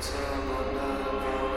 Eternal